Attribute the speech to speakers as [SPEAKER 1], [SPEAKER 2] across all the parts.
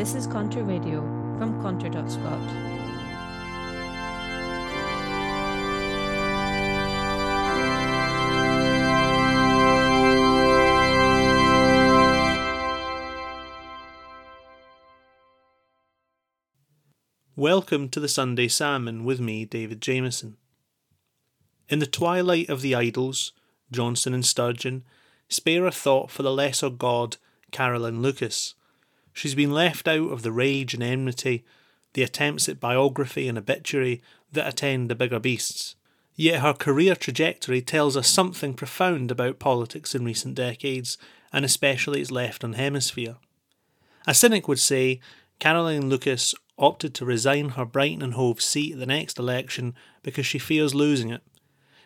[SPEAKER 1] This is Contra Radio from Contra.Scot.
[SPEAKER 2] Welcome to the Sunday Sermon with me, David Jameson. In the twilight of the idols, Johnson and Sturgeon spare a thought for the lesser god, Caroline Lucas. She's been left out of the rage and enmity, the attempts at biography and obituary that attend the bigger beasts. Yet her career trajectory tells us something profound about politics in recent decades, and especially its left hemisphere. A cynic would say Caroline Lucas opted to resign her Brighton and Hove seat at the next election because she fears losing it.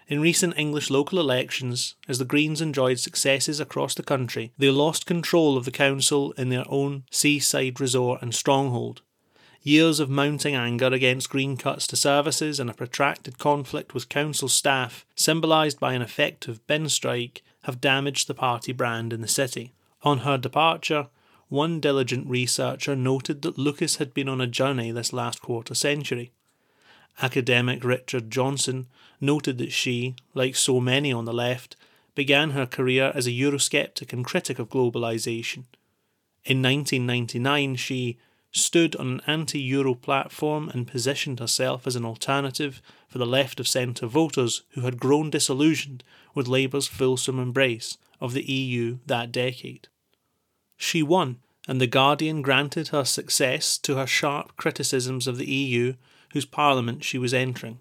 [SPEAKER 2] In recent English local elections, as the Greens enjoyed successes across the country, they lost control of the council in their own seaside resort and stronghold. Years of mounting anger against green cuts to services and a protracted conflict with council staff, symbolised by an effective bin strike, have damaged the party brand in the city. On her departure, one diligent researcher noted that Lucas had been on a journey this last quarter century. Academic Richard Johnson noted that she, like so many on the left, began her career as a Eurosceptic and critic of globalisation. In 1999, she stood on an anti Euro platform and positioned herself as an alternative for the left of centre voters who had grown disillusioned with Labour's fulsome embrace of the EU that decade. She won, and The Guardian granted her success to her sharp criticisms of the EU, whose parliament she was entering.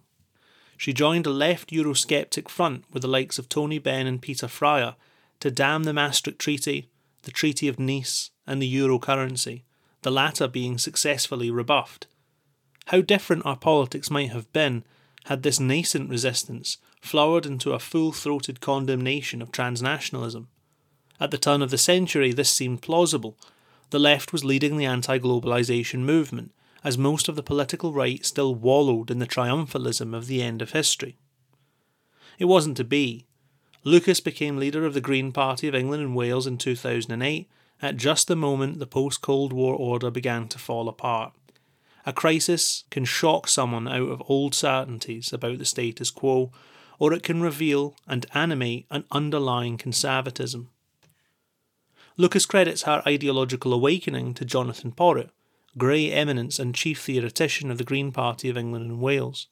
[SPEAKER 2] She joined a left Eurosceptic front with the likes of Tony Benn and Peter Fryer to damn the Maastricht Treaty, the Treaty of Nice, and the euro currency, the latter being successfully rebuffed. How different our politics might have been had this nascent resistance flowered into a full throated condemnation of transnationalism. At the turn of the century, this seemed plausible. The left was leading the anti globalisation movement, as most of the political right still wallowed in the triumphalism of the end of history. It wasn't to be. Lucas became leader of the Green Party of England and Wales in 2008, at just the moment the post Cold War order began to fall apart. A crisis can shock someone out of old certainties about the status quo, or it can reveal and animate an underlying conservatism. Lucas credits her ideological awakening to Jonathan Porritt, Grey Eminence and chief theoretician of the Green Party of England and Wales.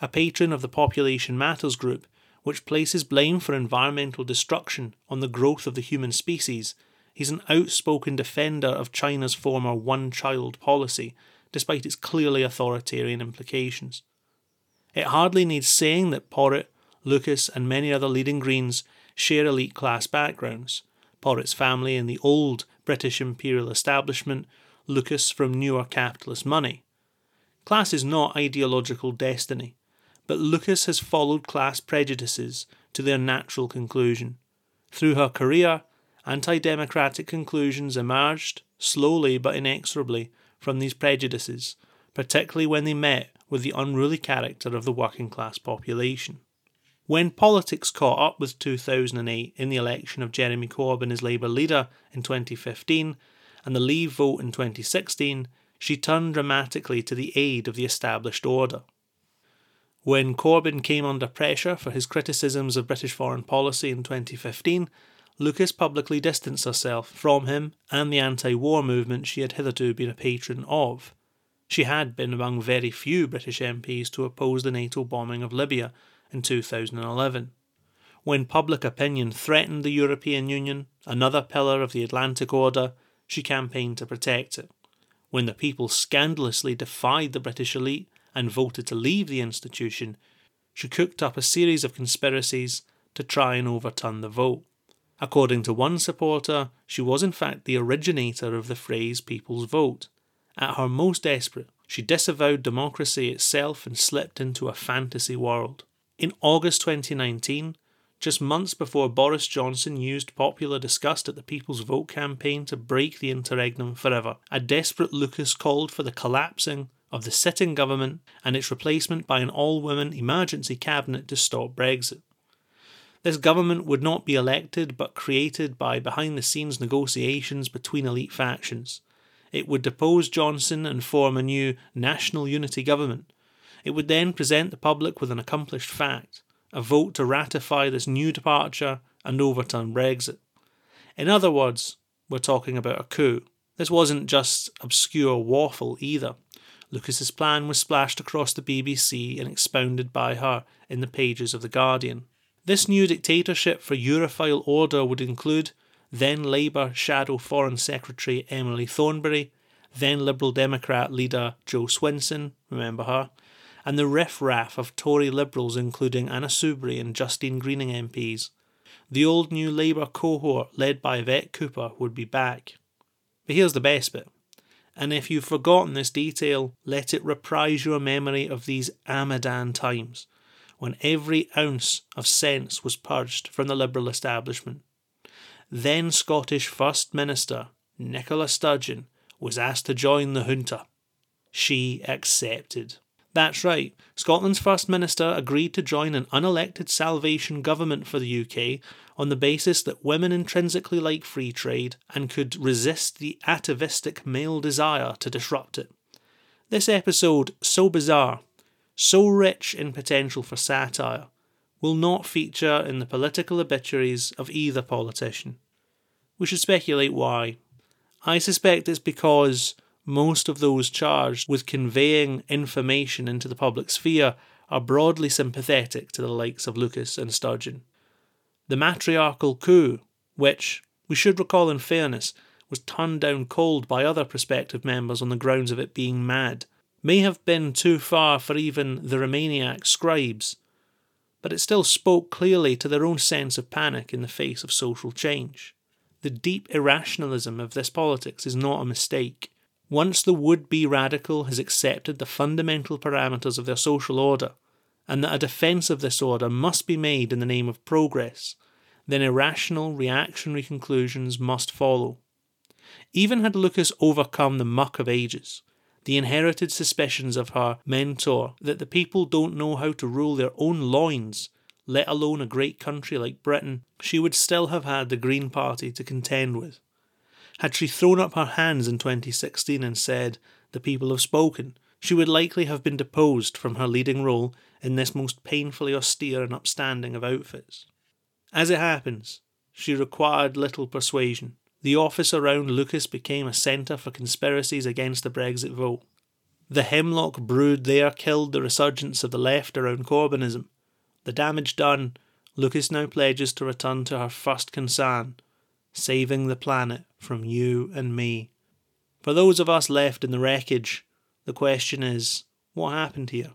[SPEAKER 2] A patron of the Population Matters group, which places blame for environmental destruction on the growth of the human species, he's an outspoken defender of China's former one child policy, despite its clearly authoritarian implications. It hardly needs saying that Porritt, Lucas, and many other leading Greens share elite class backgrounds. Porritt's family in the old British imperial establishment, Lucas from newer capitalist money. Class is not ideological destiny, but Lucas has followed class prejudices to their natural conclusion. Through her career, anti democratic conclusions emerged, slowly but inexorably, from these prejudices, particularly when they met with the unruly character of the working class population. When politics caught up with 2008 in the election of Jeremy Corbyn as Labour leader in 2015 and the Leave vote in 2016, she turned dramatically to the aid of the established order. When Corbyn came under pressure for his criticisms of British foreign policy in 2015, Lucas publicly distanced herself from him and the anti war movement she had hitherto been a patron of. She had been among very few British MPs to oppose the NATO bombing of Libya in 2011. When public opinion threatened the European Union, another pillar of the Atlantic Order, she campaigned to protect it. When the people scandalously defied the British elite and voted to leave the institution, she cooked up a series of conspiracies to try and overturn the vote. According to one supporter, she was in fact the originator of the phrase people's vote. At her most desperate, she disavowed democracy itself and slipped into a fantasy world. In August 2019, just months before Boris Johnson used popular disgust at the People's Vote campaign to break the interregnum forever, a desperate Lucas called for the collapsing of the sitting government and its replacement by an all women emergency cabinet to stop Brexit. This government would not be elected but created by behind the scenes negotiations between elite factions. It would depose Johnson and form a new national unity government. It would then present the public with an accomplished fact a vote to ratify this new departure and overturn Brexit. In other words, we're talking about a coup. This wasn't just obscure waffle either. Lucas's plan was splashed across the BBC and expounded by her in the pages of The Guardian. This new dictatorship for Europhile order would include then Labour Shadow Foreign Secretary Emily Thornberry, then Liberal Democrat leader Jo Swinson, remember her, and the riff-raff of Tory Liberals including Anna Soubry and Justine Greening MPs. The old new Labour cohort led by Yvette Cooper would be back. But here's the best bit and if you've forgotten this detail, let it reprise your memory of these Amadan times, when every ounce of sense was purged from the Liberal establishment. Then Scottish First Minister Nicola Sturgeon was asked to join the junta. She accepted. That's right, Scotland's First Minister agreed to join an unelected salvation government for the UK on the basis that women intrinsically like free trade and could resist the atavistic male desire to disrupt it. This episode, so bizarre, so rich in potential for satire, will not feature in the political obituaries of either politician. We should speculate why. I suspect it's because most of those charged with conveying information into the public sphere are broadly sympathetic to the likes of Lucas and Sturgeon. The matriarchal coup, which, we should recall in fairness, was turned down cold by other prospective members on the grounds of it being mad, may have been too far for even the Remainiac scribes, but it still spoke clearly to their own sense of panic in the face of social change. The deep irrationalism of this politics is not a mistake. Once the would be radical has accepted the fundamental parameters of their social order, and that a defence of this order must be made in the name of progress, then irrational reactionary conclusions must follow. Even had Lucas overcome the muck of ages, the inherited suspicions of her mentor that the people don't know how to rule their own loins, let alone a great country like Britain, she would still have had the Green Party to contend with. Had she thrown up her hands in 2016 and said, The people have spoken, she would likely have been deposed from her leading role in this most painfully austere and upstanding of outfits. As it happens, she required little persuasion. The office around Lucas became a centre for conspiracies against the Brexit vote. The hemlock brood there killed the resurgence of the left around Corbynism. The damage done, Lucas now pledges to return to her first concern saving the planet from you and me. For those of us left in the wreckage, the question is what happened here?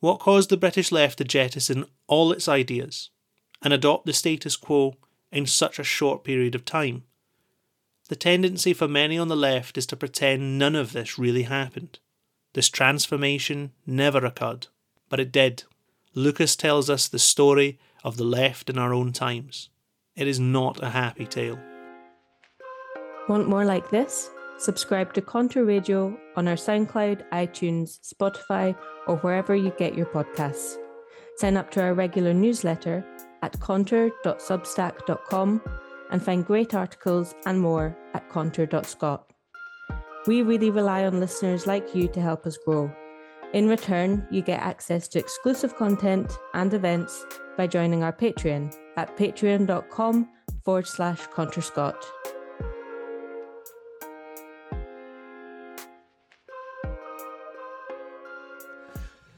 [SPEAKER 2] What caused the British left to jettison all its ideas and adopt the status quo in such a short period of time? The tendency for many on the left is to pretend none of this really happened. This transformation never occurred, but it did. Lucas tells us the story of the left in our own times. It is not a happy tale.
[SPEAKER 1] Want more like this? Subscribe to Contra Radio on our SoundCloud, iTunes, Spotify, or wherever you get your podcasts. Sign up to our regular newsletter at contra.substack.com and find great articles and more at contra.scot. We really rely on listeners like you to help us grow. In return, you get access to exclusive content and events by joining our Patreon at patreon.com forward slash contrascot.